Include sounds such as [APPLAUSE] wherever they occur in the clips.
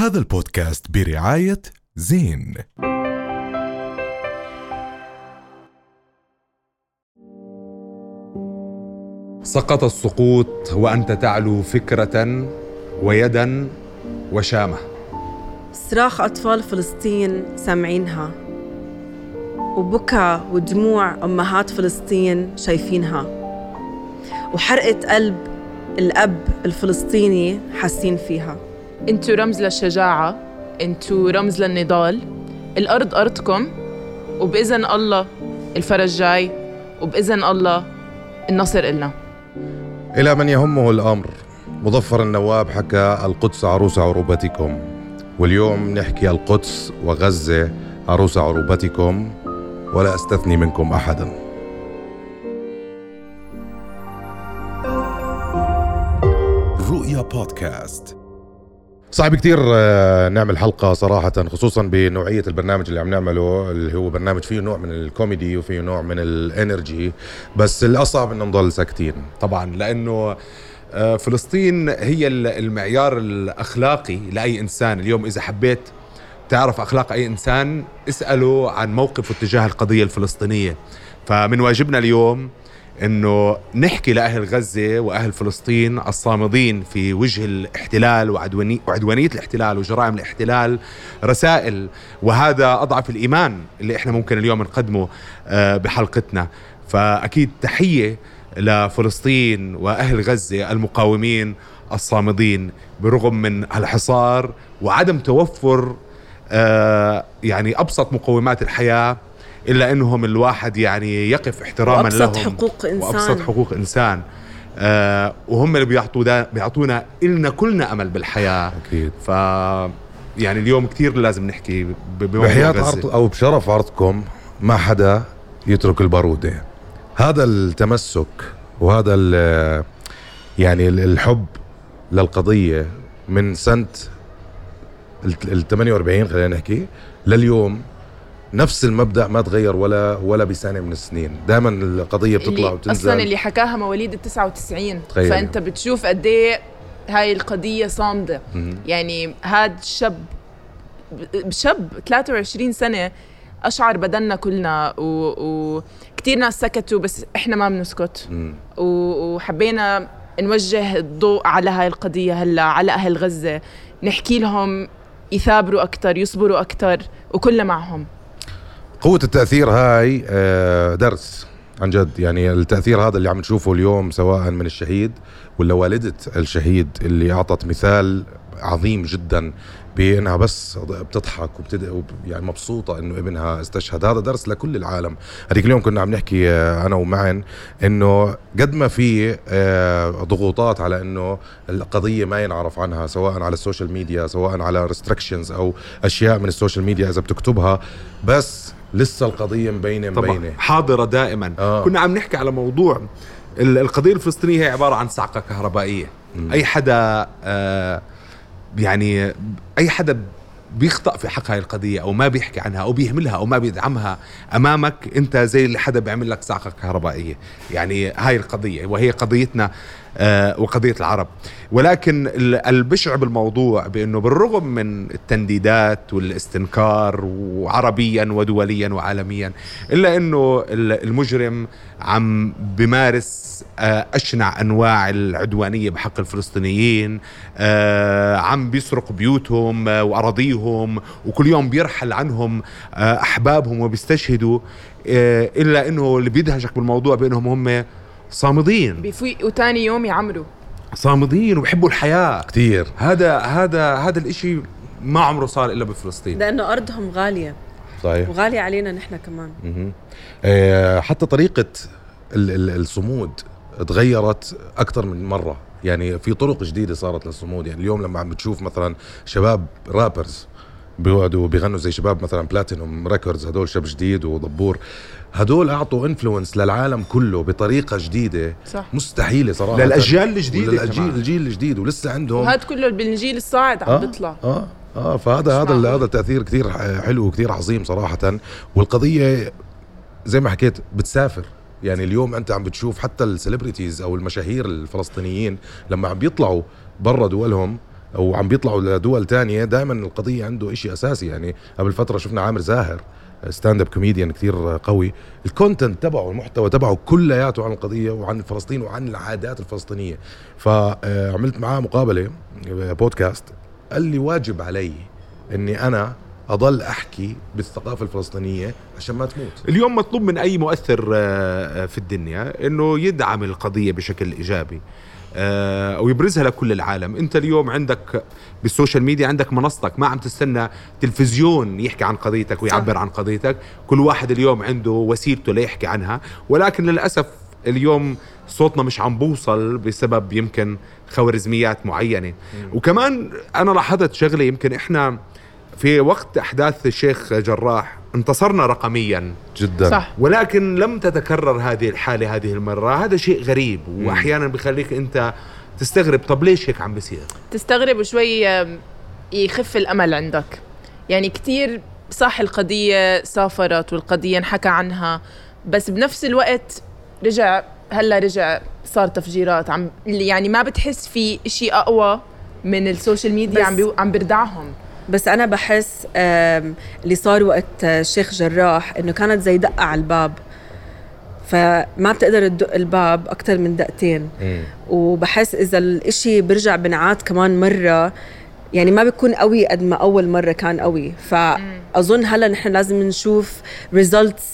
هذا البودكاست برعاية زين. سقط السقوط وأنت تعلو فكرة ويدا وشامة. صراخ أطفال فلسطين سامعينها وبكى ودموع أمهات فلسطين شايفينها. وحرقة قلب الأب الفلسطيني حاسين فيها. أنتوا رمز للشجاعة أنتوا رمز للنضال. الأرض أرضكم وبإذن الله الفرج جاي وبإذن الله النصر إلنا. إلى من يهمه الأمر مظفر النواب حكى القدس عروس عروبتكم. واليوم نحكي القدس وغزة عروس عروبتكم ولا أستثني منكم أحدا. رؤيا بودكاست. صعب كتير آه، نعمل حلقة صراحة خصوصا بنوعية البرنامج اللي عم نعمله اللي هو برنامج فيه نوع من الكوميدي وفيه نوع من الإنرجي بس الأصعب إنه نضل ساكتين. طبعا لأنه آه، فلسطين هي ال- المعيار الأخلاقي لأي إنسان. اليوم إذا حبيت تعرف أخلاق أي إنسان اسأله عن موقفه تجاه القضية الفلسطينية. فمن واجبنا اليوم إنه نحكي لأهل غزة وأهل فلسطين الصامدين في وجه الاحتلال وعدواني وعدوانية الاحتلال وجرائم الاحتلال رسائل. وهذا أضعف الإيمان اللي إحنا ممكن اليوم نقدمه آه، بحلقتنا. فأكيد تحية لفلسطين وأهل غزة المقاومين الصامدين برغم من الحصار وعدم توفر آه، يعني أبسط مقومات الحياة إلا أنهم الواحد يعني يقف احتراما وأبسط لهم حقوق إنسان. وأبسط حقوق إنسان آه وهم اللي بيعطوا بيعطونا إلنا كلنا أمل بالحياة أكيد ف يعني اليوم كثير لازم نحكي ب- بموضوع بحياة غزة. عرض أو بشرف عرضكم ما حدا يترك البارودة هذا التمسك وهذا ال- يعني ال- الحب للقضية من سنة ال 48 خلينا نحكي لليوم نفس المبدأ ما تغير ولا ولا بسنة من السنين. دائما القضية بتطلع اللي وتنزل. أصلا اللي حكاها مواليد ال 99 تخيلي. فأنت بتشوف قد إيه هاي القضية صامدة. مهم. يعني هاد الشاب شاب 23 سنة أشعر بدنا كلنا و... ناس سكتوا بس إحنا ما بنسكت. و... وحبينا نوجه الضوء على هاي القضية هلا على أهل غزة. نحكي لهم يثابروا أكثر يصبروا أكثر وكلنا معهم. قوة التأثير هاي آه، درس عن جد. يعني التأثير هذا اللي عم نشوفه اليوم سواء من الشهيد ولا والدة الشهيد اللي أعطت مثال عظيم جدا بأنها بس بتضحك وبتد... يعني مبسوطة إنه ابنها استشهد. هذا درس لكل العالم. هذيك اليوم كنا عم نحكي آه، أنا ومعن إنه قد ما في آه، ضغوطات على إنه القضية ما ينعرف عنها سواء على ال social media سواء على restrictions أو أشياء من ال social media إذا بتكتبها. بس لسه القضية مبينه مبينه حاضرة دائما. آه. كنا عم نحكي على موضوع ال- القضية الفلسطينية هي عبارة عن صعقه كهربائية. مم. أي حدا آه يعني أي حدا بيخطأ في حق هاي القضية أو ما بيحكي عنها أو بيهملها أو ما بيدعمها أمامك أنت زي اللي حدا بيعمل لك صعقة كهربائية. يعني هاي القضية وهي قضيتنا آه وقضية العرب. ولكن ال- البشع بالموضوع بأنه بالرغم من التنديدات والاستنكار وعربيا ودوليا وعالميا إلا أنه ال- المجرم عم بمارس آه، أشنع أنواع العدوانية بحق الفلسطينيين آه، عم بيسرق بيوتهم وأراضيهم وكل يوم بيرحل عنهم أحبابهم وبيستشهدوا إلا أنه اللي بيدهشك بالموضوع بأنهم هم صامدين. بيفوقوا تاني يوم يعمروا صامدين وبحبوا الحياة. كثير هذا هذا هذا الإشي ما عمره صار إلا بفلسطين. لأنه أرضهم غالية. صحيح. وغالية علينا نحن كمان. مهم. آه، حتى طريقة ال- ال- الصمود تغيرت أكثر من مرة. يعني في طرق جديدة صارت للصمود. يعني اليوم لما عم بتشوف مثلا شباب rappers بيقعدوا بيغنوا زي شباب مثلا BLTNM Records هدول شاب جديد ودبور هدول أعطوا influence للعالم كله بطريقة جديدة. صح. مستحيلة صراحة. للأجيال الجديدة للجيل. الجيل الجديد ولسه عندهم. وهذا كله من الجيل الصاعد عم بيطلع. آه آه فهذا هذا معقول. هذا التأثير كثير حلو وكثير عظيم صراحة. والقضية زي ما حكيت بتسافر. يعني اليوم أنت عم بتشوف حتى ال celebrities أو المشاهير الفلسطينيين لما عم بيطلعوا برا دولهم وعم بيطلعوا لدول تانية دائما القضية عنده إشي أساسي. يعني قبل فترة شفنا عامر زهر. stand-up comedian كثير قوي. ال content تبعه المحتوى تبعه كلياته عن القضية وعن فلسطين وعن العادات الفلسطينية. فعملت معاه مقابلة بودكاست قال لي واجب علي إني أنا أضل أحكي بالثقافة الفلسطينية عشان ما تموت. اليوم مطلوب من أي مؤثر آه، في الدنيا إنه يدعم القضية بشكل إيجابي آه، ويبرزها لكل العالم. أنت اليوم عندك بالسوشيال ميديا عندك منصتك ما عم تستنى تلفزيون يحكي عن قضيتك ويعبر عن قضيتك. كل واحد اليوم عنده وسيلته ليحكي عنها. ولكن للأسف اليوم صوتنا مش عم بوصل بسبب يمكن خوارزميات معينة. وكمان أنا لاحظت شغلة يمكن إحنا في وقت أحداث الشيخ جراح انتصرنا رقميا. جدا. صح. ولكن لم تتكرر هذه الحالة هذه المرة. هذا شيء غريب واحيانا بخليك أنت تستغرب طب ليش هيك عم بيصير تستغرب وشوي يخف الأمل عندك. يعني كتير صح القضية سافرت والقضية انحكى عنها بس بنفس الوقت رجع هلا رجع صار تفجيرات. عم اللي يعني ما بتحس في شيء أقوى من ال social media عم بيو عم بردعهم بس أنا بحس اللي صار وقت آه، الشيخ جراح إنه كانت زي دقة على الباب. فما بتقدر تدق الباب أكثر من دقتين. مم. وبحس إذا الإشي برجع بنعاد كمان مرة يعني ما بيكون قوي قد ما أول مرة كان قوي. فأظن هلأ نحن لازم نشوف results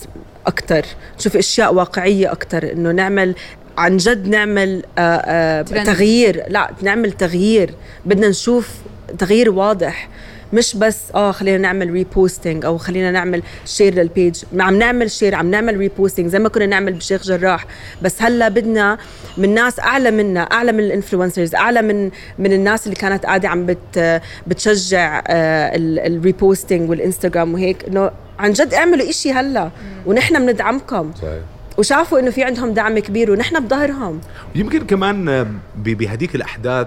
أكثر نشوف أشياء واقعية أكثر إنه نعمل عن جد نعمل آه آه ترند. تغيير. لا نعمل تغيير. بدنا نشوف تغيير واضح. مش بس آه خلينا نعمل reposting أو خلينا نعمل share لل page عم نعمل share عم نعمل reposting زي ما كنا نعمل بشيخ جراح. بس هلأ بدنا من ناس أعلى منا أعلى من ال influencers أعلى من من الناس اللي كانت قاعدة عم بت بتشجع آه، ال- ال reposting والانستغرام وهيك. إنه عن جد اعملوا إشي هلأ. ونحن بندعمكم. صحيح. وشافوا إنه في عندهم دعم كبير ونحن بظهرهم. يمكن كمان آه، ب- بهديك الأحداث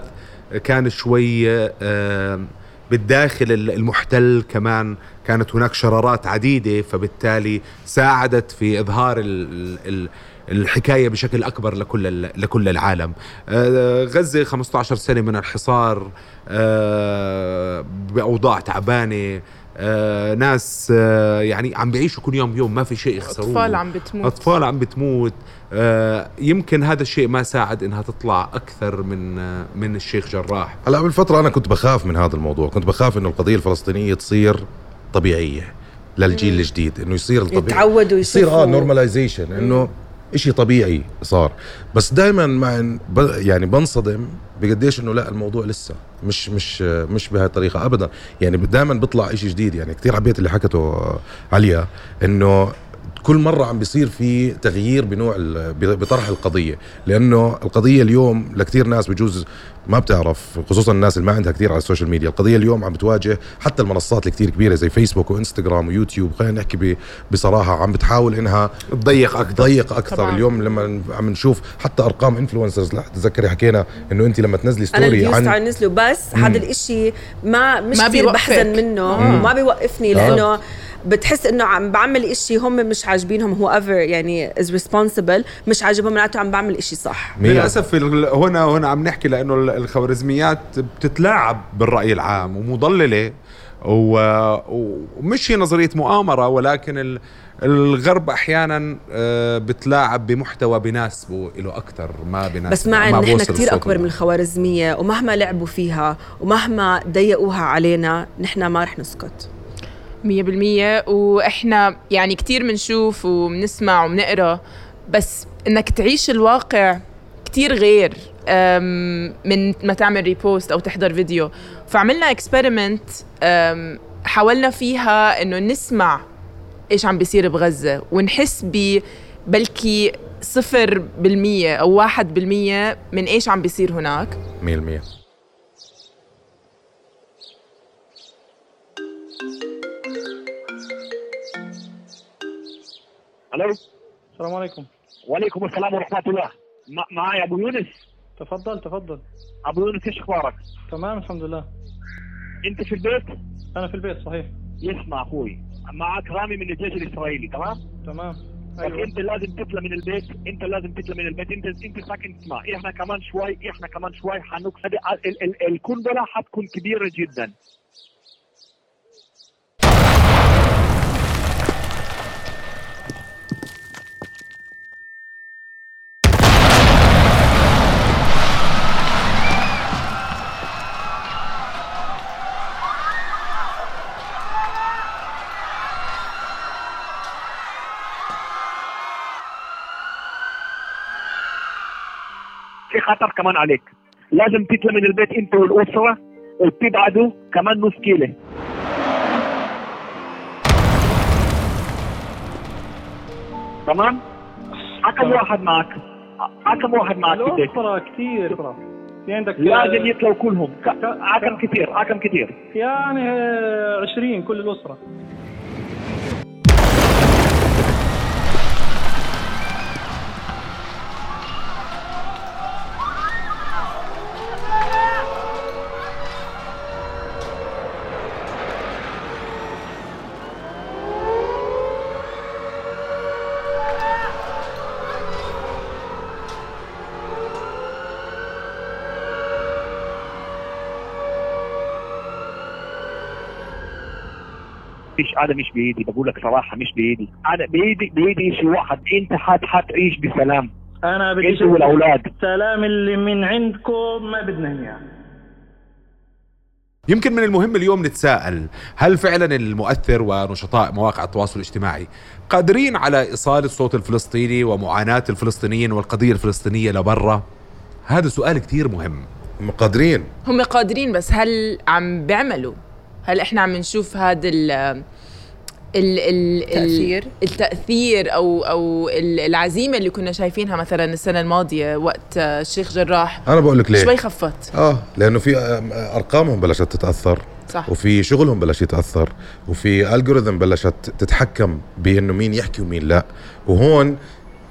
كان شوي آه، بالداخل ال- المحتل كمان كانت هناك شرارات عديدة فبالتالي ساعدت في إظهار ال ال الحكاية بشكل أكبر لكل لكل العالم. آه، غزة 15 سنة من الحصار آه، بأوضاع تعبانة آه، ناس آه، يعني عم بيعيشوا كل يوم يوم ما في شيء يخسروه. أطفال عم بتموت. أطفال عم بتموت. آه، يمكن هذا الشيء ما ساعد إنها تطلع أكثر من آه، من الشيخ جراح. هلا قبل فترة أنا كنت بخاف من هذا الموضوع، كنت بخاف إنه القضية الفلسطينية تصير طبيعية للجيل الجديد، إنه يصير طبيعي يتعودوا يصير آه نورماليزيشن إنه إشي طبيعي صار، بس دائما مع يعني بنصدم بقديش إنه لا الموضوع لسه مش مش مش بهاي الطريقة أبدا، يعني دائما بيطلع إشي جديد. يعني كثير حبيت اللي حكته عليا إنه كل مرة عم بيصير في تغيير بنوع بطرح القضية. لأنه القضية اليوم لكثير ناس بجوز ما بتعرف خصوصا الناس اللي ما عندها كثير على ال social media القضية اليوم عم بتواجه حتى المنصات الكثير كبيرة زي فيسبوك وإنستغرام ويوتيوب خلينا نحكي ب- بصراحة عم بتحاول إنها تضيق أكثر تضيق أكثر طبعاً. اليوم لما عم نشوف حتى أرقام influencers تذكري حكينا إنه أنت لما تنزلي أنا story ال views عن نزلوا بس هذا الإشي ما مش ما كثير. بحزن منه آه. وما بيوقفني آه. لأنه بتحس إنه عم بعمل إشي هم مش عاجبينهم whoever يعني is responsible مش عاجبهم معناته عم بعمل إشي صح. للأسف هنا هنا عم نحكي لأنه ال- الخوارزميات بتتلاعب بالرأي العام ومضللة و- ومش هي نظرية مؤامرة ولكن ال- الغرب أحيانا آه، بتلاعب بمحتوى بيناسبه له أكثر ما بيناسبه بس مع ما ان نحن كثير أكبر من. الخوارزمية ومهما لعبوا فيها ومهما ضيقوها علينا نحن ما رح نسكت مية بالمية وإحنا يعني كتير بنشوف وبنسمع وبنقرا بس إنك تعيش الواقع كتير غير من ما تعمل repost أو تحضر فيديو فعملنا experiment حاولنا فيها إنه نسمع إيش عم بيصير بغزة ونحس ب بلكي صفر بالمية أو واحد بالمية من إيش عم بيصير هناك. 100% ألو السلام عليكم. وعليكم السلام ورحمة الله. مع- معي أبو يونس. تفضل تفضل. أبو يونس إيش أخبارك؟ تمام الحمد لله. أنت في البيت؟ أنا في البيت صحيح. يسمع أخوي. معك رامي من الجيش الإسرائيلي تمام؟ تمام. أيوة. أنت لازم تطلع من البيت. أنت لازم تطلع من البيت. انت أنت ساكن اسمع. إحنا كمان شوي إحنا كمان شوي ال- القنبلة حتكون كبيرة جدا. خطر كمان عليك لازم تطلع من البيت انت والأسرة وتبعدوا كمان نص كيلو تمام؟ كم تمام. واحد معك؟ كم واحد معك في البيت؟ الأسرة كثير في عندك لازم يطلعوا كلهم كم كثير كم كثير يعني آه، 20 كل الأسرة أنا مش بايدي بقول لك صراحة مش بايدي أنا بايدي بايدي شيء واحد أنت حت حتعيش بسلام. أنا بدي انت والاولاد السلام اللي من عندكم ما بدنا إياه. يمكن من المهم اليوم نتساءل هل فعلا المؤثر ونشطاء مواقع التواصل الاجتماعي قادرين على إيصال الصوت الفلسطيني ومعاناة الفلسطينيين والقضية الفلسطينية لبرا؟ هذا سؤال كثير مهم. قادرين. هم قادرين بس هل عم بيعملوا؟ هل إحنا عم نشوف هذا ال ال ال تأثير. التأثير أو أو ال- العزيمة اللي كنا شايفينها مثلا السنة الماضية وقت آه، الشيخ جراح أنا بقول لك ليه؟ شوي خفت. آه لأنه في آم، أرقامهم بلشت تتأثر صح. وفي شغلهم بلش يتأثر وفي الجوريثم بلشت تتحكم بأنه مين يحكي ومين لا. وهون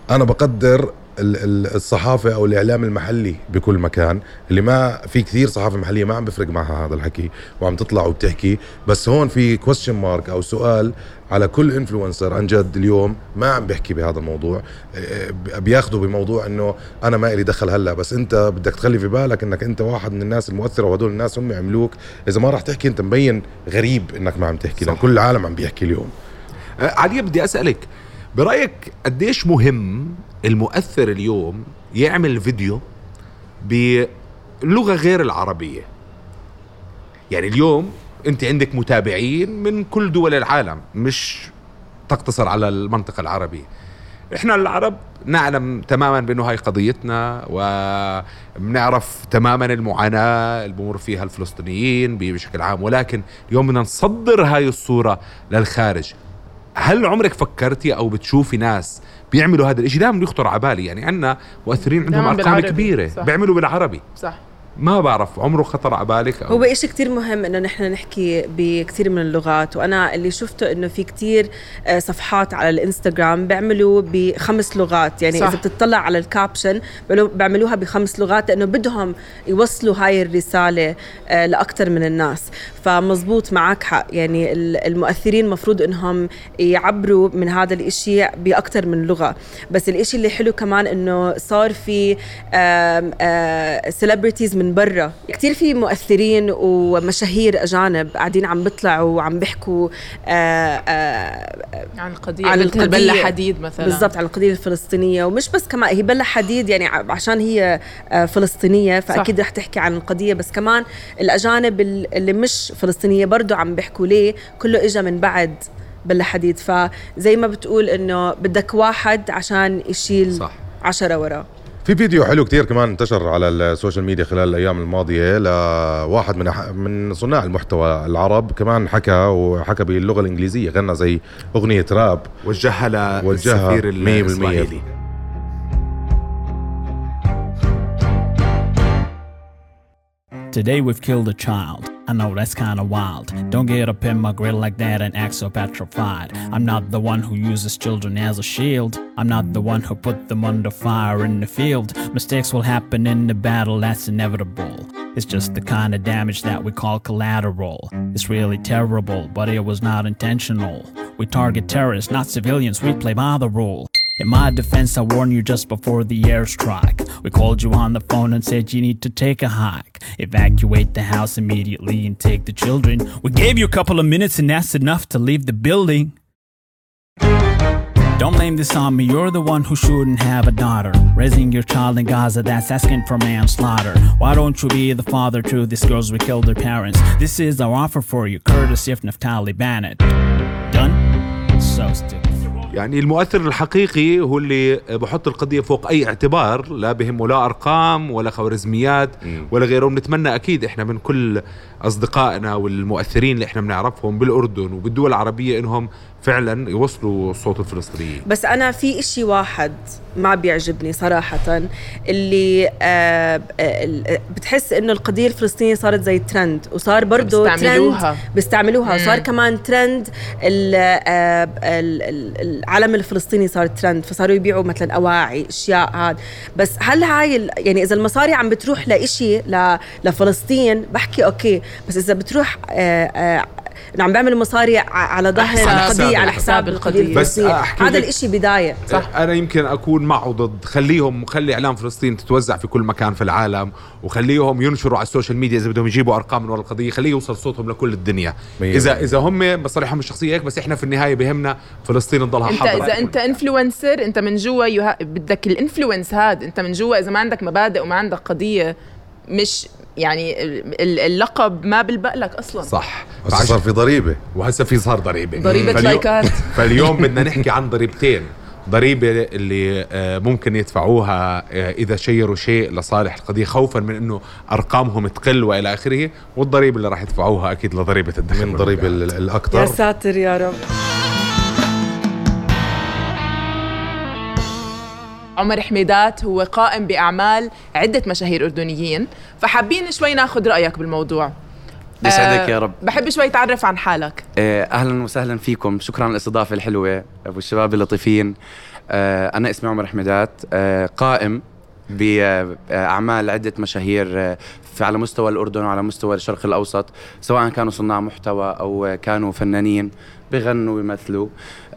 أنا بقدر الصحافة أو الإعلام المحلي بكل مكان اللي ما في كثير صحافة محلية ما عم بفرق معها هذا الحكي وعم تطلع وبتحكي بس هون في question mark أو سؤال على كل influencer عن جد اليوم ما عم بيحكي بهذا الموضوع. إيه، بياخذوا بموضوع إنه أنا ما إلي دخل هلأ بس أنت بدك تخلي في بالك إنك أنت واحد من الناس المؤثرة وهدول الناس هم يعملوك. إذا ما راح تحكي أنت مبين غريب إنك ما عم تحكي لأن. كل العالم عم بيحكي اليوم. آه، علي بدي أسألك برأيك قديش مهم المؤثر اليوم يعمل فيديو بلغة غير العربية. يعني اليوم انت عندك متابعين من كل دول العالم مش تقتصر على المنطقة العربية. إحنا العرب نعلم تماما بأنه هاي قضيتنا وبنعرف تماما المعاناة اللي بمر فيها الفلسطينيين بشكل عام ولكن اليوم بدنا نصدر هاي الصورة للخارج. هل عمرك فكرتي أو بتشوفي ناس بيعملوا هذا الإشي. دائما بيخطر على بالي يعني عندنا مؤثرين عندهم أرقام كبيرة صح. بيعملوا بالعربي. صح. ما بعرف عمره خطر على بالك أو هو إشي كتير مهم إنه نحن نحكي بكتير من اللغات وأنا اللي شفته إنه في كتير آه، صفحات على الإنستغرام بيعملوا بخمس لغات يعني صح. إذا بتطلع على الكابشن بيعملوها بخمس لغات لأنه بدهم يوصلوا هاي الرسالة آه، لأكتر من الناس. فمزبوط معك حق. يعني ال- المؤثرين مفروض إنهم يعبروا من هذا الإشي بأكتر من لغة. بس الإشي اللي حلو كمان إنه صار في سيلبرتيز من برا. كتير في مؤثرين ومشاهير أجانب قاعدين عم بيطلعوا وعم بيحكوا آه، آه، عن القضية عن عن القضية. بلا حديد مثلا. بالضبط عن القضية الفلسطينية. ومش بس كمان هي بلا حديد يعني عشان هي آه، فلسطينية فأكيد رح تحكي عن القضية. بس كمان الأجانب ال- اللي مش فلسطينية برضو عم بيحكوا ليه كله إجا من بعد بلا حديد. فزي ما بتقول إنه بدك واحد عشان يشيل صح. عشرة وراه في فيديو حلو كتير كمان انتشر على السوشيال ميديا خلال الأيام الماضية لواحد من أح- من صناع المحتوى العرب كمان حكى وحكى باللغة الإنجليزية غنى زي أغنية راب. وجهها وجهها للسفير 100% الإسرائيلي. Today we've killed a child. I know that's kinda wild. Don't get up in my grill like that and act so petrified. I'm not the one who uses children as a shield. I'm not the one who put them under fire in the field. Mistakes will happen in the battle, that's inevitable. It's just the kind of damage that we call collateral. It's really terrible, but it was not intentional. We target terrorists, not civilians, we play by the rule. In my defense, I warned you just before the airstrike. We called you on the phone and said you need to take a hike. Evacuate the house immediately and take the children. We gave you a couple of minutes and that's enough to leave the building. Don't blame this on me, you're the one who shouldn't have a daughter. Raising your child in Gaza, that's asking for manslaughter. Why don't you be the father to these girls we killed their parents? This is our offer for you, courtesy of Naftali Bennett. Done? So stupid. يعني المؤثر الحقيقي هو اللي بحط القضية فوق أي اعتبار لا بهمه لا أرقام ولا خوارزميات ولا غيره ونتمنى أكيد إحنا من كل أصدقائنا والمؤثرين اللي إحنا بنعرفهم بالأردن وبالدول العربية إنهم فعلا يوصلوا صوت الفلسطينيين بس أنا في إشي واحد ما بيعجبني صراحة اللي آه آه بتحس إنه القضية الفلسطينية صارت زي ترند وصار برضه بيستعملوها. ترند بيستعملوها. صار كمان ترند ال- آه، ال- ال- العلم الفلسطيني صار ترند فصاروا يبيعوا مثلا أواعي أشياء هاد. بس هل هاي يعني إذا المصاري عم بتروح لإشي لفلسطين؟ بحكي okay بس إذا بتروح إنه عم بيعملوا مصاري على ظهر حساب- القضية على حساب القضية. بس هذا الإشي بداية. صح. أنا يمكن أكون معه ضد. خليهم خلي إعلام فلسطين تتوزع في كل مكان في العالم وخليهم ينشروا على السوشيال ميديا إذا بدهم يجيبوا أرقام من ورا القضية. خليه يوصل صوتهم لكل الدنيا. مية اذا. إذا هم مصالحهم الشخصية هيك بس إحنا في النهاية بهمنا فلسطين تضلها أنت حاضره إذا أنت influencer أنت من جوا. بدك ال influence هاد. أنت من جوا إذا ما عندك مبادئ وما عندك قضية مش يعني ال- ال- اللقب ما بلبق لك أصلا. صح. بس صار في ضريبة. وهسه في صار ضريبة. ضريبة فاليوم- لايكات. [LAUGHS] فاليوم بدنا نحكي عن ضريبتين. ضريبة اللي آه، ممكن يدفعوها آه، إذا شيروا شيء لصالح القضية خوفا من أنه أرقامهم تقل وإلى آخره والضريبة اللي راح يدفعوها أكيد لضريبة الدخل من ضريبة والمبيعات. ال- يا ساتر يا رب. عمر حميدات هو قائم بأعمال عدة مشاهير أردنيين فحابين شوي ناخذ رأيك بالموضوع. يسعدك آه، يا رب. بحب شوي تعرف عن حالك. آه، أهلا وسهلا فيكم. شكرا على الاستضافة الحلوة والشباب اللطيفين. آه، أنا اسمي عمر حميدات قائم باعمال عدة مشاهير في على مستوى الأردن وعلى مستوى الشرق الأوسط سواء كانوا صناع محتوى أو كانوا فنانين بغنوا ويمثلوا.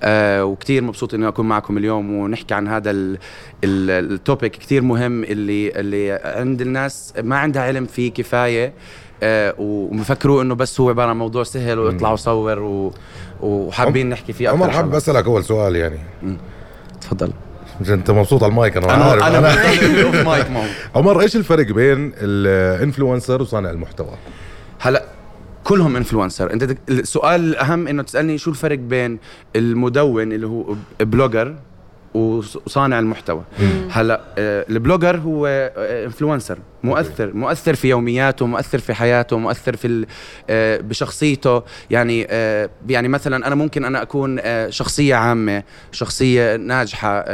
آه وكتير مبسوط إني أكون معكم اليوم ونحكي عن هذا ال- ال- ال topic كتير مهم اللي اللي عند الناس ما عندها علم فيه كفاية آه ومفكروا إنه بس هو عبارة عن موضوع سهل واطلع وصور و... وحابين نحكي فيه عمر أكثر حابب أسألك أول سؤال يعني. تفضل. أنت مبسوط على المايك أنا أنا عارف أنا أنا مايك عمر إيش الفرق بين ال influencer وصانع المحتوى؟ هلا كلهم influencer انت السؤال الأهم إنه تسألني شو الفرق بين المدون اللي هو blogger وص- وصانع المحتوى. هلا آه، ال blogger هو influencer مؤثر مؤثر في يومياته مؤثر في حياته مؤثر في آه، بشخصيته. يعني آه، يعني مثلا أنا ممكن أنا أكون آه، شخصية عامة شخصية ناجحة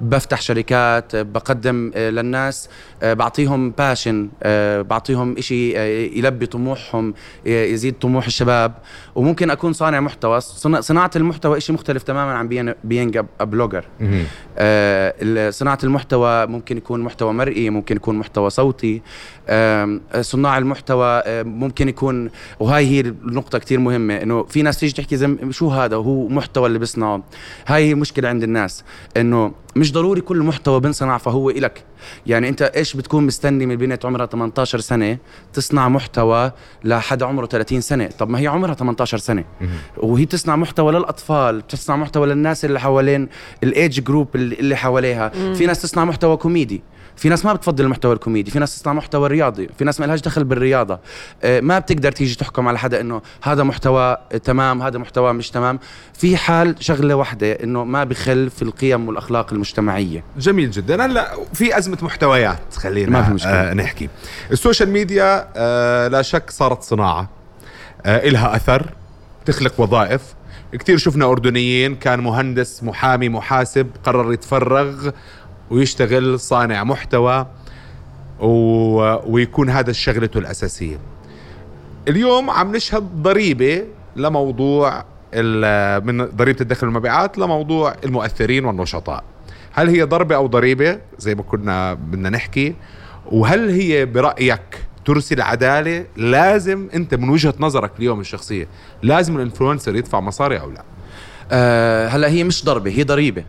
بفتح شركات بقدم للناس بعطيهم passion بعطيهم إشي يلبي طموحهم يزيد طموح الشباب. وممكن أكون صانع محتوى. صنا- صناعة المحتوى إشي مختلف تماما عن بين being blogger صناعة المحتوى ممكن يكون محتوى مرئي ممكن يكون محتوى صوتي. آم، صناع المحتوى ممكن يكون وهاي هي النقطة كتير مهمة إنه في ناس تيجي تحكي زي شو هذا؟ وهو محتوى اللي بيصنعه. هاي هي مشكلة عند الناس إنه مش ضروري كل محتوى بنصنع فهو إلك. يعني أنت إيش بتكون مستني من بنت عمرها 18 سنة تصنع محتوى لحد عمره 30 سنة؟ طب ما هي عمرها 18 سنة. وهي بتصنع محتوى للأطفال بتصنع محتوى للناس اللي حوالين ال age group اللي حواليها. في ناس تصنع محتوى كوميدي. في ناس ما بتفضل المحتوى الكوميدي في ناس تصنع محتوى رياضي في ناس ما لهاش دخل بالرياضة. آه، ما بتقدر تيجي تحكم على حدا إنه هذا محتوى تمام هذا محتوى مش تمام. في حال شغلة واحدة إنه ما بخل في القيم والأخلاق المجتمعية. جميل جدا. هلا في أزمة محتويات خلينا ما في مشكلة. آه نحكي. السوشيال ميديا آه لا شك صارت صناعة آه إلها أثر تخلق وظائف. كثير شفنا أردنيين كان مهندس محامي محاسب قرر يتفرغ ويشتغل صانع محتوى. ويكون هذا شغلته الأساسية. اليوم عم نشهد ضريبة لموضوع ال- من ضريبة الدخل والمبيعات لموضوع المؤثرين والنشطاء. هل هي ضربة أو ضريبة؟ زي ما كنا بدنا نحكي. وهل هي برأيك ترسل عدالة؟ لازم أنت من وجهة نظرك اليوم الشخصية لازم الإنفلونسر يدفع مصاري أو لا؟ آه هلا هي مش ضربة هي ضريبة.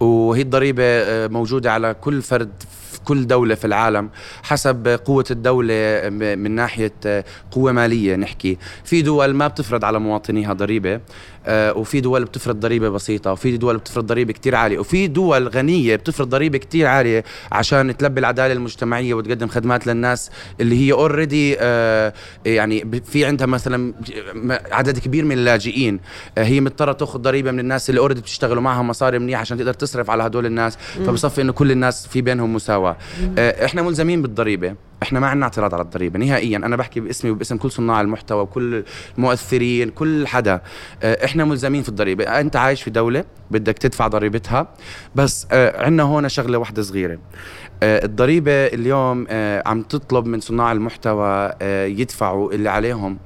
وهي الضريبة آه، موجودة على كل فرد في كل دولة في العالم حسب قوة الدولة من ناحية آه، قوة مالية نحكي. في دول ما بتفرض على مواطنيها ضريبة. وفي دول بتفرض ضريبة بسيطة وفي دول بتفرض ضريبة كتير عالية وفي دول غنية بتفرض ضريبة كتير عالية عشان تلبي العدالة المجتمعية وتقدم خدمات للناس اللي هي already يعني ب- في عندها مثلا عدد كبير من اللاجئين آه، هي مضطرة تأخذ ضريبة من الناس اللي already بتشتغل ومعها مصاري منيح عشان تقدر تصرف على هدول الناس فبصفي إنه كل الناس في بينهم مساواة. آه، إحنا ملزمين بالضريبة. إحنا ما عندنا اعتراض على الضريبة. نهائيا أنا بحكي باسمي وباسم كل صناع المحتوى وكل المؤثرين كل حدا. آه، إحنا ملزمين في الضريبة. أنت عايش في دولة بدك تدفع ضريبتها بس آه، عندنا هون شغلة واحدة صغيرة. آه، الضريبة اليوم عم تطلب من صناع المحتوى يدفعوا اللي عليهم.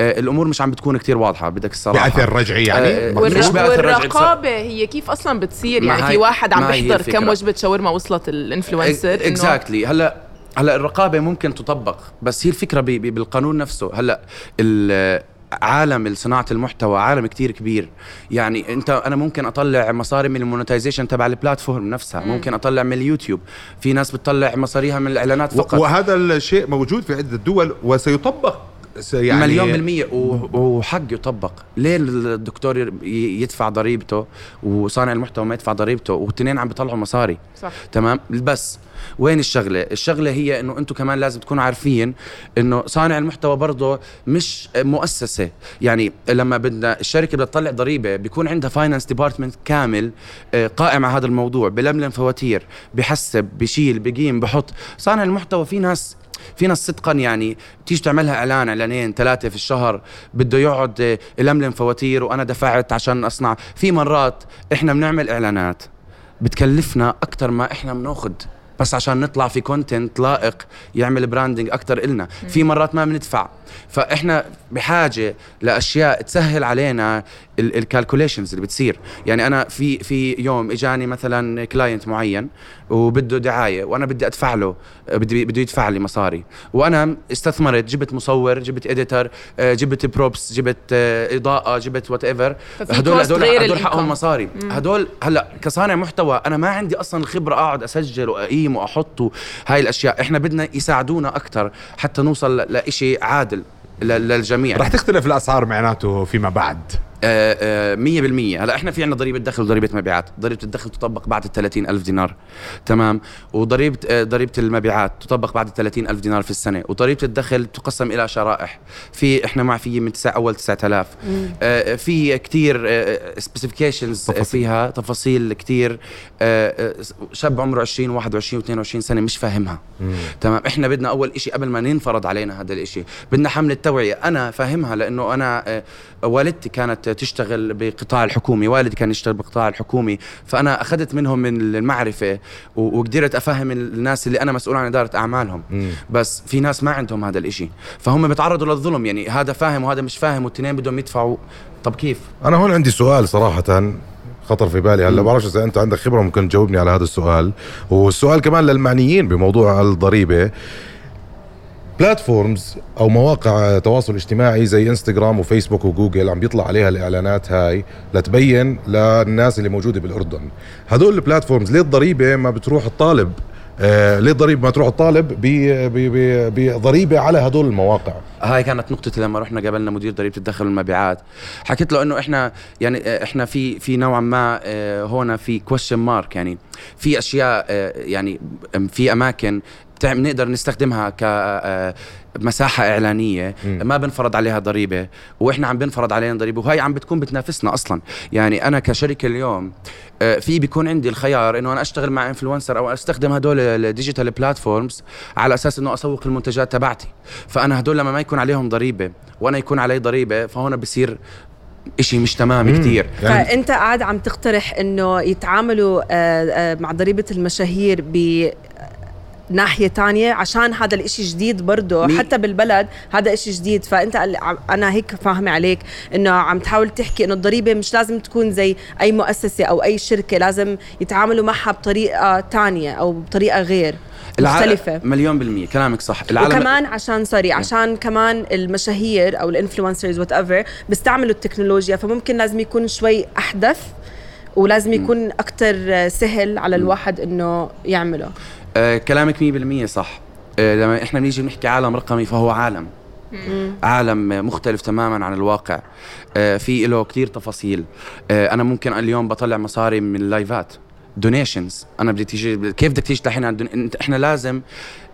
الأمور مش عم بتكون كتير واضحة بدك الصراحة. بأثر رجعي يعني؟ آه،. مش بأثر. والرقابة هي كيف أصلا بتصير؟ يعني هي- في واحد عم بيحضر. كم وجبة شاورما وصلت ال influencer exactly هلأ هلا الرقابة ممكن تطبق بس هي الفكرة بي بي بالقانون نفسه. هلا ال- عالم صناعة المحتوى عالم كتير كبير. يعني انت أنا ممكن أطلع مصاري من ال monetization تبع ال platform نفسها ممكن أطلع من اليوتيوب. في ناس بتطلع مصاريها من الإعلانات فقط. وهذا الشيء موجود في عدة دول وسيطبق يعني مليون بالمية وحق يطبق. ليه الدكتور يدفع ضريبته وصانع المحتوى ما يدفع ضريبته والاثنين عم بيطلعوا مصاري؟ صح. تمام؟ بس وين الشغلة؟ الشغلة هي إنه أنتم كمان لازم تكونوا عارفين إنه صانع المحتوى برضه مش مؤسسة. يعني لما بدنا الشركة بدها تطلع ضريبة بيكون عندها finance department كامل آه، قائم على هذا الموضوع بلملم فواتير بحسب بشيل بقيم بحط. صانع المحتوى في ناس في ناس صدقا يعني تيجي تعملها إعلان إعلانين ثلاثة في الشهر بده يقعد آه، يلملم فواتير وأنا دفعت عشان أصنع. في مرات إحنا بنعمل إعلانات بتكلفنا أكثر ما إحنا بناخذ بس عشان نطلع في content لائق يعمل branding أكثر إلنا. في مرات ما بندفع. فإحنا بحاجة لأشياء تسهل علينا ال calculations اللي بتصير. يعني أنا في في يوم إجاني مثلا client معين وبده دعاية وأنا بدي ادفع له بدي بده يدفع لي مصاري. وأنا استثمرت جبت مصور جبت editor جبت props جبت آه، إضاءة جبت whatever هدول هدول هدول حقهم. مصاري. هدول هلأ كصانع محتوى أنا ما عندي أصلا الخبره أقعد أسجل وأقيم واحط هاي الأشياء إحنا بدنا يساعدونا أكثر حتى نوصل ل- لإشي عادل ل- للجميع. رح تختلف الأسعار معناته فيما بعد. آه، آه، مية بالمية. هلا إحنا في عنا ضريبة دخل وضريبة مبيعات. ضريبة الدخل تطبق بعد الثلاثين ألف دينار. تمام؟ وضريبة آه، ضريبة المبيعات تطبق بعد الثلاثين ألف دينار في السنة. وضريبة الدخل تقسم إلى شرائح. في إحنا معفيين من تسع أول 9000 آه، في كتير سبيسيفيكيشنز. فيها تفاصيل كتير. آه، آه، شاب عمره 20 21 و22 سنة مش فاهمها. تمام؟ إحنا بدنا أول إشي قبل ما ننفرض علينا هذا الإشي بدنا حملة توعية. أنا فاهمها لأنه أنا آه، والدتي كانت تشتغل بقطاع الحكومي والدي كان يشتغل بالقطاع الحكومي فأنا أخذت منهم من المعرفة و- وقدرت أفهم الناس اللي أنا مسؤول عن إدارة أعمالهم. بس في ناس ما عندهم هذا الإشي. فهم بيتعرضوا للظلم يعني هذا فاهم وهذا مش فاهم والتنين بدهم يدفعوا. طب كيف؟ أنا هون عندي سؤال صراحة خطر في بالي. هلا بعرفش إذا أنت عندك خبرة ممكن تجاوبني على هذا السؤال. والسؤال كمان للمعنيين بموضوع الضريبة. platforms أو مواقع تواصل اجتماعي زي انستغرام وفيسبوك وجوجل عم بيطلع عليها الإعلانات هاي لتبين للناس اللي موجودة بالأردن. هدول ال platforms ليه الضريبة ما بتروح الطالب؟ آه ليه الضريبة ما تروح الطالب؟ بضريبه على هدول المواقع. هاي كانت نقطة لما رحنا قابلنا مدير ضريبة الدخل والمبيعات. حكيت له إنه إحنا يعني آه، إحنا في في نوعا ما آه، هون في question mark يعني. في أشياء آه، يعني في أماكن بنقدر نستخدمها ك آه، مساحة إعلانية. ما بنفرض عليها ضريبة وإحنا عم بنفرض علينا ضريبة وهي عم بتكون بتنافسنا أصلا. يعني أنا كشركة اليوم آه، في بيكون عندي الخيار إنه أنا أشتغل مع influencer أو أستخدم هدول ال digital platforms على أساس إنه أسوق المنتجات تبعتي. فأنا هدول لما ما يكون عليهم ضريبة وأنا يكون علي ضريبة فهون بصير إشي مش تمام كتير. يعني فأنت قاعد عم تقترح إنه يتعاملوا آه، مع ضريبة المشاهير ب ناحية تانية عشان هذا الإشي جديد برضه حتى بالبلد هذا إشي جديد. عم- أنا هيك فاهمة عليك إنه عم تحاول تحكي إنه الضريبة مش لازم تكون زي أي مؤسسة أو أي شركة لازم يتعاملوا معها بطريقة تانية أو بطريقة غير مختلفة. مليون بالمية كلامك صح. العالم وكمان عشان sorry عشان كمان المشاهير أو ال influencers whatever بيستعملوا التكنولوجيا فممكن لازم يكون شوي أحدث ولازم يكون أكثر سهل على الواحد إنه يعمله. آه كلامك 100% صح. آه لما إحنا بنيجي بنحكي عالم رقمي فهو عالم. عالم مختلف تماما عن الواقع. آه في له كتير تفاصيل. آه أنا ممكن اليوم بطلع مصاري من اللايفات donations أنا بدي تيجي كيف بدك تيجي تلحقيني عن دون... إحنا لازم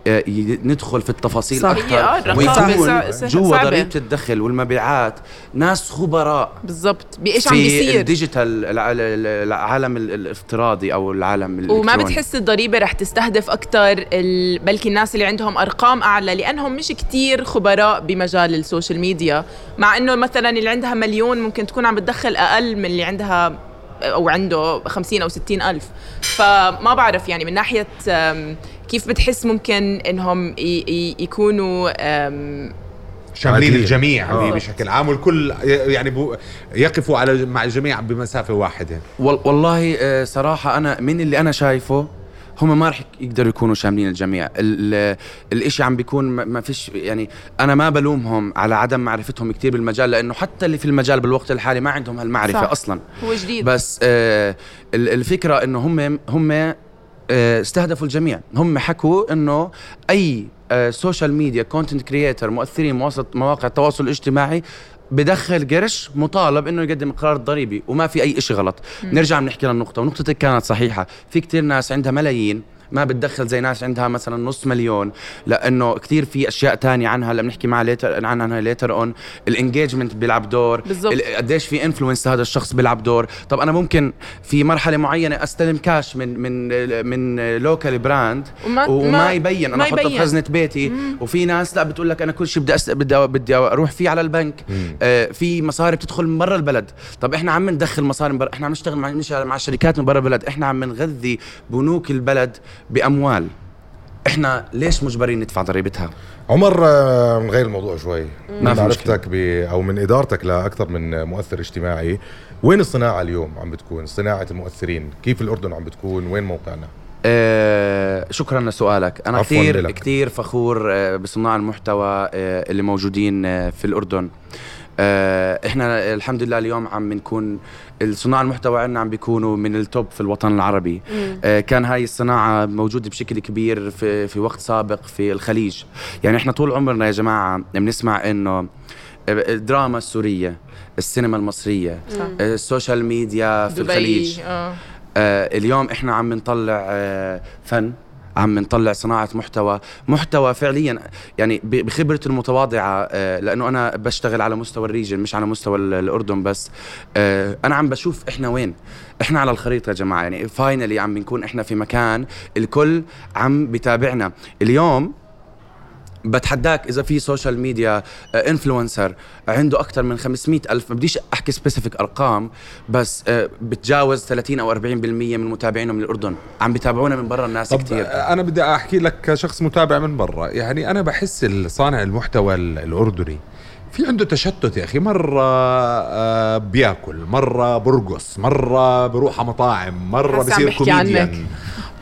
آه، ندخل في التفاصيل. أكثر آه، ويكون جوا. ضريبة الدخل والمبيعات ناس خبراء. بالضبط. بإيش عم في بيصير؟ ال digital الع- العالم ال- الافتراضي أو العالم وما الإلكتروني. بتحس الضريبة رح تستهدف أكثر بلكي الناس اللي عندهم أرقام أعلى؟ لأنهم مش كتير خبراء بمجال ال social media. مع إنه مثلا اللي عندها مليون ممكن تكون عم بتدخل أقل من اللي عندها أو عنده 50 أو 60 ألف فما بعرف يعني من ناحية كيف بتحس ممكن إنهم يكونوا شاملين. الجميع آه. بشكل عام والكل يعني يقفوا على مع الجميع بمسافة واحدة وال- والله آه، صراحة أنا من اللي أنا شايفه هم ما رح يقدروا يكونوا شاملين الجميع. ال- ال- الإشي عم بيكون ما فيش يعني أنا ما بلومهم على عدم معرفتهم كتير بالمجال لأنه حتى اللي في المجال بالوقت الحالي ما عندهم هالمعرفة صح. أصلا. هو جديد. بس آه ال- الفكرة إنه هم هم آه استهدفوا الجميع. هم حكوا إنه أي social media content creator مؤثرين مواقع التواصل الاجتماعي بدخل قرش مطالب إنه يقدم إقرار ضريبي وما في أي شيء غلط. نرجع بنحكي للنقطة ونقطتك كانت صحيحة. في كتير ناس عندها ملايين ما بتدخل زي ناس عندها مثلا نص مليون لأنه كثير في أشياء تانية عنها اللي بنحكي معها ليتر عنها ليتر اون الانجيجمنت بيلعب دور. قديش في influence هذا الشخص بيلعب دور. طب أنا ممكن في مرحلة معينة أستلم كاش من من من local brand وما- وما ما- يبين. أنا أحطه. بخزنة بيتي. وفي ناس لا بتقول لك أنا كل شيء بدي أس... بدي بدي أروح فيه على البنك. آه في مصاري بتدخل من برا البلد. طب إحنا عم ندخل مصاري من برا. إحنا عم نشتغل مع مش مع شركات من برا البلد. إحنا عم نغذي بنوك البلد. بأموال. إحنا ليش مجبرين ندفع ضريبتها؟ عمر آه، من غير الموضوع شوي. ما من في معرفتك ب أو من إدارتك لاكثر من مؤثر اجتماعي. وين الصناعة اليوم عم بتكون؟ صناعة المؤثرين. كيف الأردن عم بتكون؟ وين موقعنا؟ آه شكرا لسؤالك. أنا كثير. كثير فخور آه بصناع المحتوى آه اللي موجودين في الأردن. آه إحنا الحمد لله اليوم عم نكون صناع المحتوى عندنا عم بيكونوا من التوب في الوطن العربي. آه كان هاي الصناعة موجودة بشكل كبير في في وقت سابق في الخليج. يعني إحنا طول عمرنا يا جماعة بنسمع إنه الدراما السورية السينما المصرية آه، ال social media في الخليج. دبي آه. آه اليوم إحنا عم نطلع آه فن. عم نطلع صناعة محتوى محتوى فعليا يعني بخبرتي المتواضعة آه لأنه أنا بشتغل على مستوى ال region مش على مستوى ال- الأردن بس. آه أنا عم بشوف إحنا وين؟ إحنا على الخريطة يا جماعة. يعني finally عم بنكون إحنا في مكان الكل عم بتابعنا اليوم بتحداك إذا في social media influencer عنده أكثر من 500 ألف ما بديش أحكي specific أرقام بس آه، بتجاوز 30 أو 40% من متابعينه من الاردن عم بتابعونا من برا الناس طب كثير أنا بدي أحكي لك كشخص متابع من برا. يعني أنا بحس صانع المحتوى ال- الأردني في عنده تشتت يا أخي. مرة آه، بياكل مرة برقص مرة بروح على مطاعم مرة بصير. كوميديان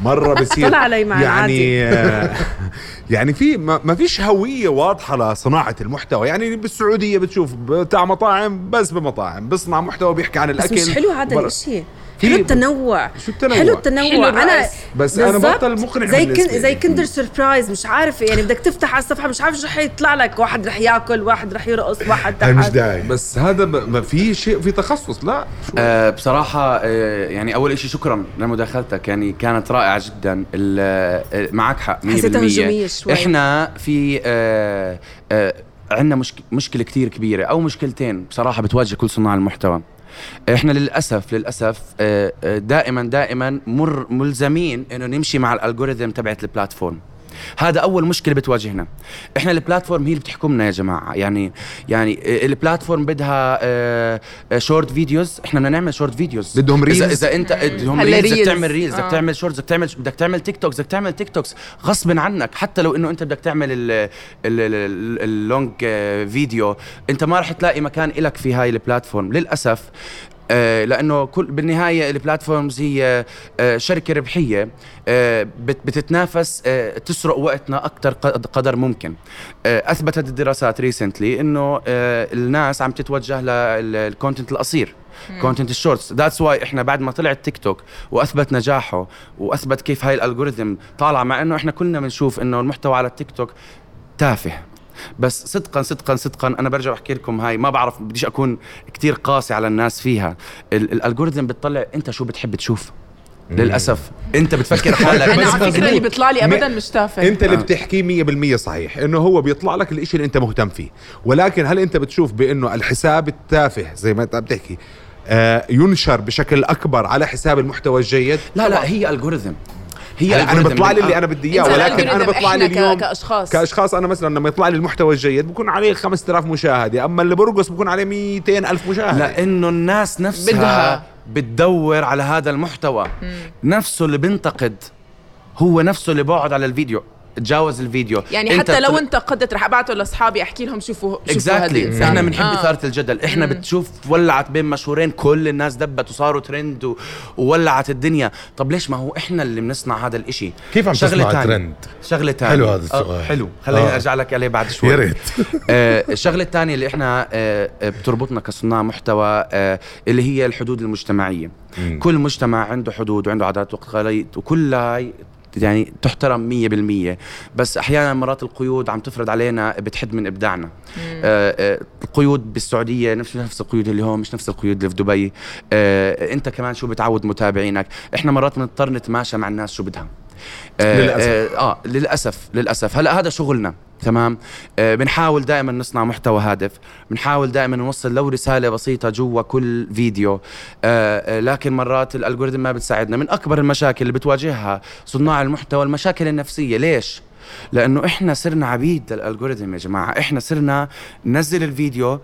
مرة [LAUGHS] بصير طلع علي مع يعني آه، [LAUGHS] يعني في ما فيش هوية واضحة لصناعة المحتوى. يعني بالسعودية بتشوف بتاع مطاعم بس بمطاعم بصنع محتوى بيحكي عن بس الأكل. مش حلو هذا في- حلو التنوع. شو التنوع؟ حلو التنوع. حلو أنا. بس أنا بالضبط. بطل مقنع زي كن زي. كندر سربرايز مش عارف يعني بدك تفتح على الصفحة مش عارف شو رح يطلع لك. واحد رح ياكل واحد رح يرقص واحد هاي مش تحت. داعي. بس هذا ب- ما في شيء في تخصص. لا. آه بصراحة آه يعني أول إشي شكرا لمداخلتك. يعني كانت رائعة جدا. ال- آه، معك حق 100% حسيتها هجومية شوي. إحنا في آه آه عندنا مشك مشكلة كتير كبيرة أو مشكلتين بصراحة بتواجه كل صناع المحتوى. إحنا للاسف للأسف آه، آه، دائما دائما مر ملزمين إنه نمشي مع الالجوريثم تبعت البلاتفورم. هذا أول مشكلة بتواجهنا. إحنا البلاتفورم هي اللي بتحكمنا يا جماعة. يعني يعني ال platform بدها short videos إحنا بدنا نعمل short videos بدهم اذا reels؟ إذا أنت بدهم reels بدك. تعمل reels بدك آه. تعمل shorts بدك تعمل بدك تعمل TikToks بدك تعمل TikToks غصب عنك حتى لو إنه أنت بدك تعمل ال long video أنت ما رح تلاقي مكان لك في هاي ال platform للأسف آه، لأنه كل بالنهاية ال platforms هي آه، شركة ربحية آه، بت- بتتنافس آه، تسرق وقتنا أكثر قدر ممكن. آه، أثبتت الدراسات recently إنه آه، الناس عم تتوجه لل content القصير content ال shorts that's why إحنا بعد ما طلع التيك توك وأثبت نجاحه وأثبت كيف هاي ال algorithm طالع مع إنه إحنا كلنا بنشوف إنه المحتوى على التيك توك تافه. بس صدقا صدقا صدقا أنا برجع بحكي لكم هاي ما بعرف بديش أكون كتير قاسي على الناس فيها. ال- ال algorithm بتطلع أنت شو بتحب تشوف. للأسف. أنت بتفكر [LAUGHS] حالك. أنا على فكرة اللي. بيطلع لي ابدا مش تافه. أنت اللي بتحكيه 100% صحيح إنه هو بيطلع لك الإشي اللي أنت مهتم فيه. ولكن هل أنت بتشوف بأنه الحساب التافه زي ما أنت عم تحكي آه ينشر بشكل أكبر على حساب المحتوى الجيد؟ لا لا هي الجوريثم هي أنا بيطلع لي اللي أنا بدي إياه ولكن أنا بيطلع لي اليوم كأشخاص. كأشخاص أنا مثلا لما يطلع لي المحتوى الجيد بكون عليه 5000 مشاهدة أما اللي برقص بكون عليه 200 ألف مشاهدة. لأنه الناس نفسها بدها. بتدور على هذا المحتوى. نفسه اللي بنتقد هو نفسه اللي بقعد على الفيديو. تجاوز الفيديو يعني أنت حتى لو بتل- انت قدت رح ابعته لاصحابي احكي لهم شوفوا شوفوا الإنسان. إحنا بنحب آه. اثاره الجدل إحنا بتشوف ولعت بين مشهورين كل الناس دبت وصاروا ترند و... وولعت الدنيا طب ليش ما هو إحنا اللي بنصنع هذا الإشي كيف عم شغلة تصنع تانية. ترند؟ شغلة ثانية حلو هذا السؤال. حلو خليني آه. أرجع لك عليه بعد شوي يا ريت [LAUGHS] آه، الشغلة الثانية اللي إحنا آه، آه، بتربطنا كصناع محتوى آه، اللي هي الحدود المجتمعية مم. كل مجتمع عنده حدود وعنده عادات وتقاليد وكلها هاي يعني تحترم مية بالمية. بس أحيانا مرات القيود عم تفرض علينا بتحد من إبداعنا. آه آه القيود بالسعودية نفس نفس القيود اللي هون مش نفس القيود اللي في دبي. آه أنت كمان شو بتعود متابعينك؟ إحنا مرات بنضطر نتماشى مع الناس شو بدها. للأسف. آه, آه للأسف للأسف. هلا هذا شغلنا تمام؟ آه بنحاول دائما نصنع محتوى هادف بنحاول دائما نوصل لو رسالة بسيطة جوا كل فيديو. آه آه لكن مرات ال algorithm ما بتساعدنا. من أكبر المشاكل اللي بتواجهها صناع المحتوى المشاكل النفسية. ليش؟ لأنه إحنا صرنا عبيد لل algorithm يا جماعة. إحنا صرنا ننزل الفيديو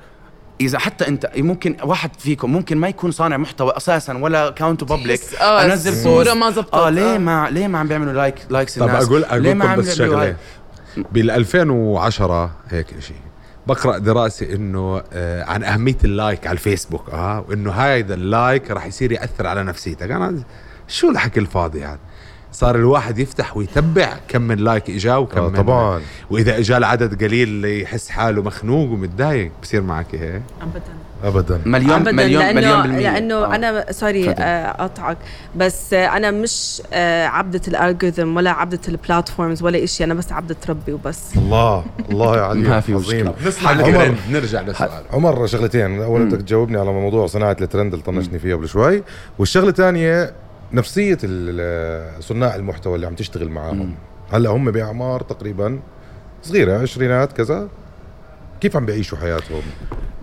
إذا حتى أنت ممكن واحد فيكم ممكن ما يكون صانع محتوى أساسا ولا account public تحس- آه، الصورة ما زبطت. آه ليه آه. ما ليه ما عم بيعملوا like likes طب الناس؟ أقول ليه أقول عم بس؟ شغلة. بال 2010 هيك شيء بقرأ دراسة إنه آه عن أهمية ال like على الفيسبوك. آه وإنه هذا ال like راح يصير يأثر على نفسيتك. أنا شو الحكي الفاضي هذا؟ صار الواحد يفتح ويتبع كم من like اجاه وكم آه من طبعا. وإذا اجاه العدد قليل يحس حاله مخنوق ومتضايق بصير معك هيك. ابدا. ابدا. مليون ابدا مليون لأنه مليون بالمية. لأنه آه. أنا sorry. آه، أقطعك. بس آه، أنا مش آه، عبدة ال algorithm ولا عبدة ال platforms ولا إشي. أنا بس عبدة ربي وبس. الله الله يا علي. [LAUGHS] ما في. نسمع عمر. الترند نرجع للسؤال. عمر شغلتين. اول بدك تجاوبني على موضوع صناعة الترند اللي طنشني فيها قبل شوي والشغلة الثانية نفسية ال- صناع المحتوى اللي عم تشتغل معاهم. هلأ هم بأعمار تقريبا صغيرة عشرينات كذا. كيف عم بيعيشوا حياتهم؟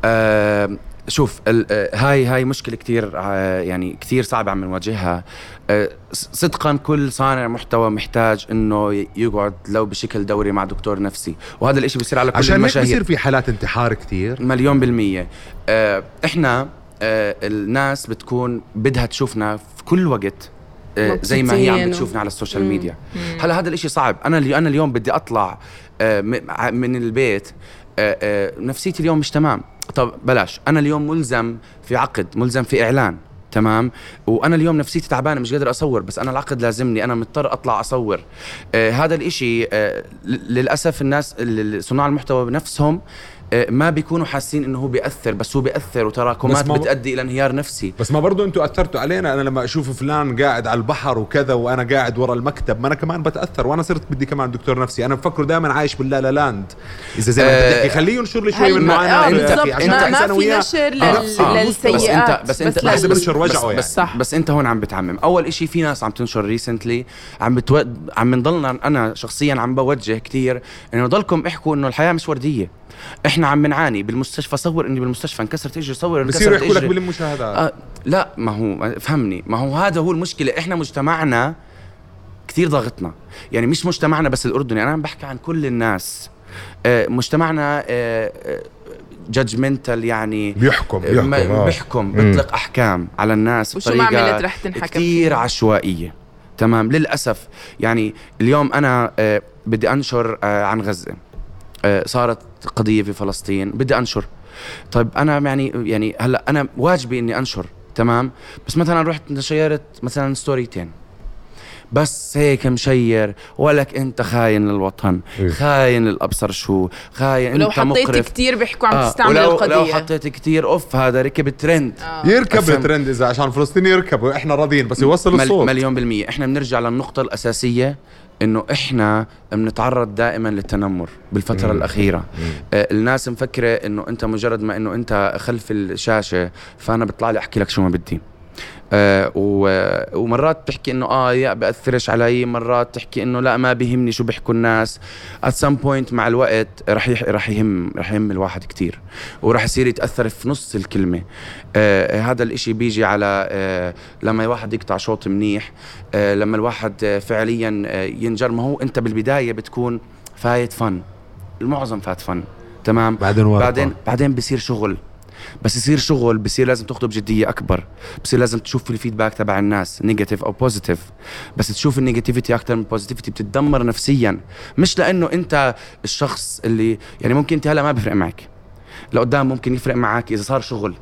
آه شوف ال- آه، هاي هاي مشكلة كثير يعني كثير صعبة عم نواجهها. آه، صدقا كل صانع محتوى محتاج إنه يقعد لو بشكل دوري مع دكتور نفسي. وهذا الإشي بيصير على كل عشان المشاهير. بصير في حالات انتحار كثير مليون بالمية. آه إحنا آه الناس بتكون بدها تشوفنا في كل وقت آه زي ما هي عم بتشوفنا على ال social media. هلا هذا الإشي صعب. أنا اللي أنا اليوم بدي أطلع آه من البيت آه آه نفسيتي اليوم مش تمام. طب بلاش. أنا اليوم ملزم في عقد ملزم في إعلان تمام؟ وأنا اليوم نفسيتي تعبانة مش قادر أصور بس أنا العقد لازمني أنا مضطر أطلع أصور. آه هذا الإشي آه للأسف الناس ال- صناع المحتوى بنفسهم آه ما بيكونوا حاسين إنه هو بيأثر بس هو بيأثر وتراكمات بس ما- بتؤدي إلى انهيار نفسي. بس ما برضو أنتوا أثرتوا علينا. أنا لما أشوف فلان قاعد على البحر وكذا وأنا قاعد ورا المكتب ما أنا كمان بتأثر وأنا صرت بدي كمان دكتور نفسي. أنا بفكره دائما عايش بال la la land. إذا زي ما انت آه، بتحكي خليه ينشر لي شوي من معاناته آه، عشان ما, ما في وياه. نشر آه، لل... آه. للسيئات. بس انت بس بس انت بنشر وجعه بس يعني. بس, صح. بس انت هون عم بتعمم. أول إشي في ناس عم تنشر recently عم بتو... عم نضلنا أنا شخصيا عم بوجه كثير إنه ضلكم احكوا إنه الحياة مش وردية. إحنا عم بنعاني بالمستشفى صور إني بالمستشفى انكسرت إجري صور بصيروا انكسرت يحكوا لك بالمشاهدات. آه لا ما هو فهمني. ما هو هذا هو المشكلة. إحنا مجتمعنا كثير ضاغطنا. يعني مش مجتمعنا بس الأردني أنا عم بحكي عن كل الناس. آه، مجتمعنا جادجمنتال يعني بيحكم بيحكم آه. بيحكم مم. بيطلق أحكام على الناس وشو ما عملت رح تنحكم كثير. عشوائية. تمام؟ للأسف يعني اليوم أنا آه، بدي أنشر آه، عن غزة. آه، صارت قضية في فلسطين. بدي أنشر. طيب أنا يعني يعني هلأ أنا واجبي إني أنشر تمام؟ بس مثلا رحت نشيرت مثلا ستوريتين. بس هيك مشير ولك أنت خاين للوطن إيه. خاين للابصر شو خاين ولو أنت حطيت مقرف. كتير بيحكوا عم آه، تستعمل ولو القضية. لو حطيت كتير أوف هذا ركب الترند يركب أفهم. الترند إذا عشان فلسطين يركبوا إحنا راضيين بس يوصل الصوت. مليون بالمية. إحنا بنرجع للنقطة الأساسية. إنه إحنا بنتعرض دائما للتنمر بالفترة مم. الأخيرة مم. آه الناس مفكرة إنه أنت مجرد ما إنه أنت خلف الشاشة فأنا بطلع لي أحكي لك شو ما بدي آه ومرات بتحكي إنه آه يا بأثرش علي مرات تحكي إنه لا ما بيهمني شو بيحكوا الناس. At some point مع الوقت رح يح رح يهم رح يهم الواحد كتير ورح يصير يتأثر في نص الكلمة. آه هذا الإشي بيجي على آه لما الواحد يقطع شوط منيح آه لما الواحد آه فعليا آه ينجر. ما هو أنت بالبداية بتكون فايت fun المعظم فات fun تمام؟ بعدين ورطة. بعدين بعدين بصير شغل. بس يصير شغل بصير لازم تاخده بجديه أكبر. بصير لازم تشوف ال feedback تبع الناس negative أو positive بس تشوف ال negativity أكثر من ال positivity بتتدمر نفسيا. مش لأنه أنت الشخص اللي يعني ممكن أنت هلأ ما بفرق معك. لقدام ممكن يفرق معك إذا صار شغل.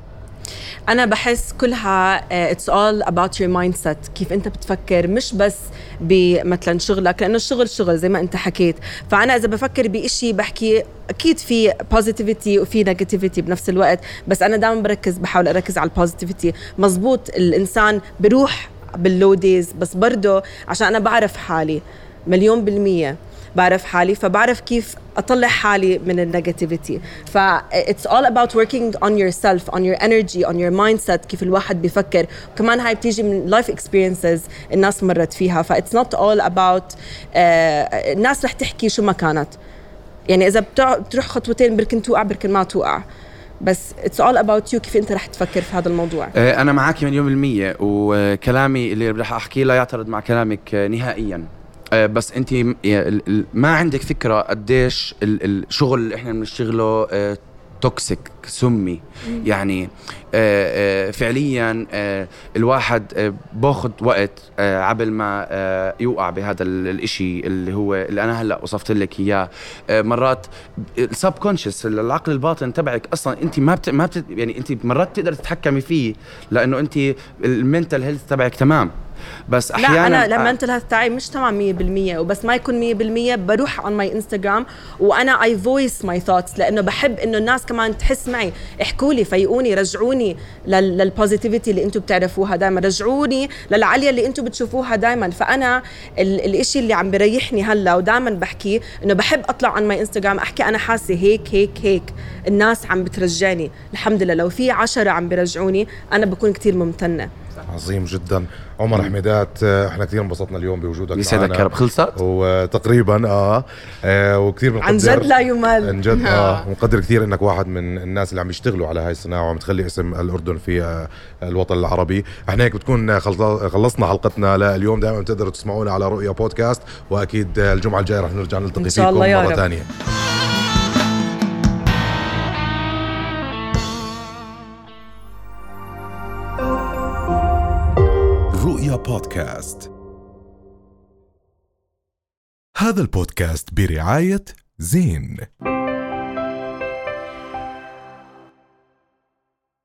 أنا بحس كلها it's all about your mindset كيف أنت بتفكر مش بس بمثلا شغلك لأنه الشغل شغل زي ما أنت حكيت. فأنا إذا بفكر بإشي بحكي أكيد في positivity وفي negativity بنفس الوقت بس أنا دائما بركز بحاول أركز على ال positivity مزبوط الإنسان بروح بال low days بس برضه عشان أنا بعرف حالي مليون بالمية. بعرف حالي فبعرف كيف أطلع حالي من ال negativity. ف it's all about working on yourself on your energy on your mindset كيف الواحد بيفكر. كمان هاي بتيجي من life experiences الناس مرت فيها. ف not all about uh, الناس رح تحكي شو ما كانت. يعني إذا بتروح خطوتين بركن توقع بركن ما توقع. بس it's all about you كيف أنت رح تفكر في هذا الموضوع. آه، أنا معك مليون بالمية وكلامي اللي رح أحكيه لا يعترض مع كلامك آه، نهائيا. بس انت ما عندك فكرة قديش ال- الشغل اللي إحنا بنشتغله آه، toxic سمي. يعني آه، آه، فعليا آه، الواحد آه، باخذ وقت آه، عبل ما آه، يوقع بهذا ال- الإشي اللي هو اللي أنا هلأ وصفت لك إياه. آه، مرات ال subconscious العقل الباطن تبعك أصلا أنت ما بت... ما بت... يعني أنت مرات بتقدر تتحكمي فيه لأنه أنت ال mental health تبعك تمام. بس أحيانا لا أنا لما أنت ال health تاعي مش تمام 100% وبس ما يكون 100% بروح على my Instagram وأنا I voice my thoughts لأنه بحب إنه الناس كمان تحس معي. احكوا لي فيقوني رجعوني لل- لل positivity اللي أنتم بتعرفوها دائما رجعوني للعالية اللي أنتم بتشوفوها دائما فأنا ال- الإشي اللي عم بريحني هلأ ودائما بحكيه إنه بحب أطلع عن my Instagram أحكي أنا حاسة هيك هيك هيك. الناس عم بترجعني. الحمد لله لو في عشرة عم برجعوني أنا بكون كتير ممتنة. عظيم جدا. عمر حميدات آه، إحنا كثير انبسطنا اليوم بوجودك يسعدك معنا. يا رب. خلصت؟ وتقريبا آه, آه وكثير بنقدر عن جد لا يمل. عن جد آه ونقدر كثير إنك واحد من الناس اللي عم يشتغلوا على هاي الصناعة وعم تخلي اسم الأردن في آه، الوطن العربي. إحنا هيك بتكون خلص- خلصنا حلقتنا لليوم. دائما بتقدروا تسمعونا على رؤيا بودكاست. وأكيد آه، الجمعة الجاية رح نرجع نلتقي فيكم مرة. ثانية بودكاست. هذا البودكاست برعاية زين.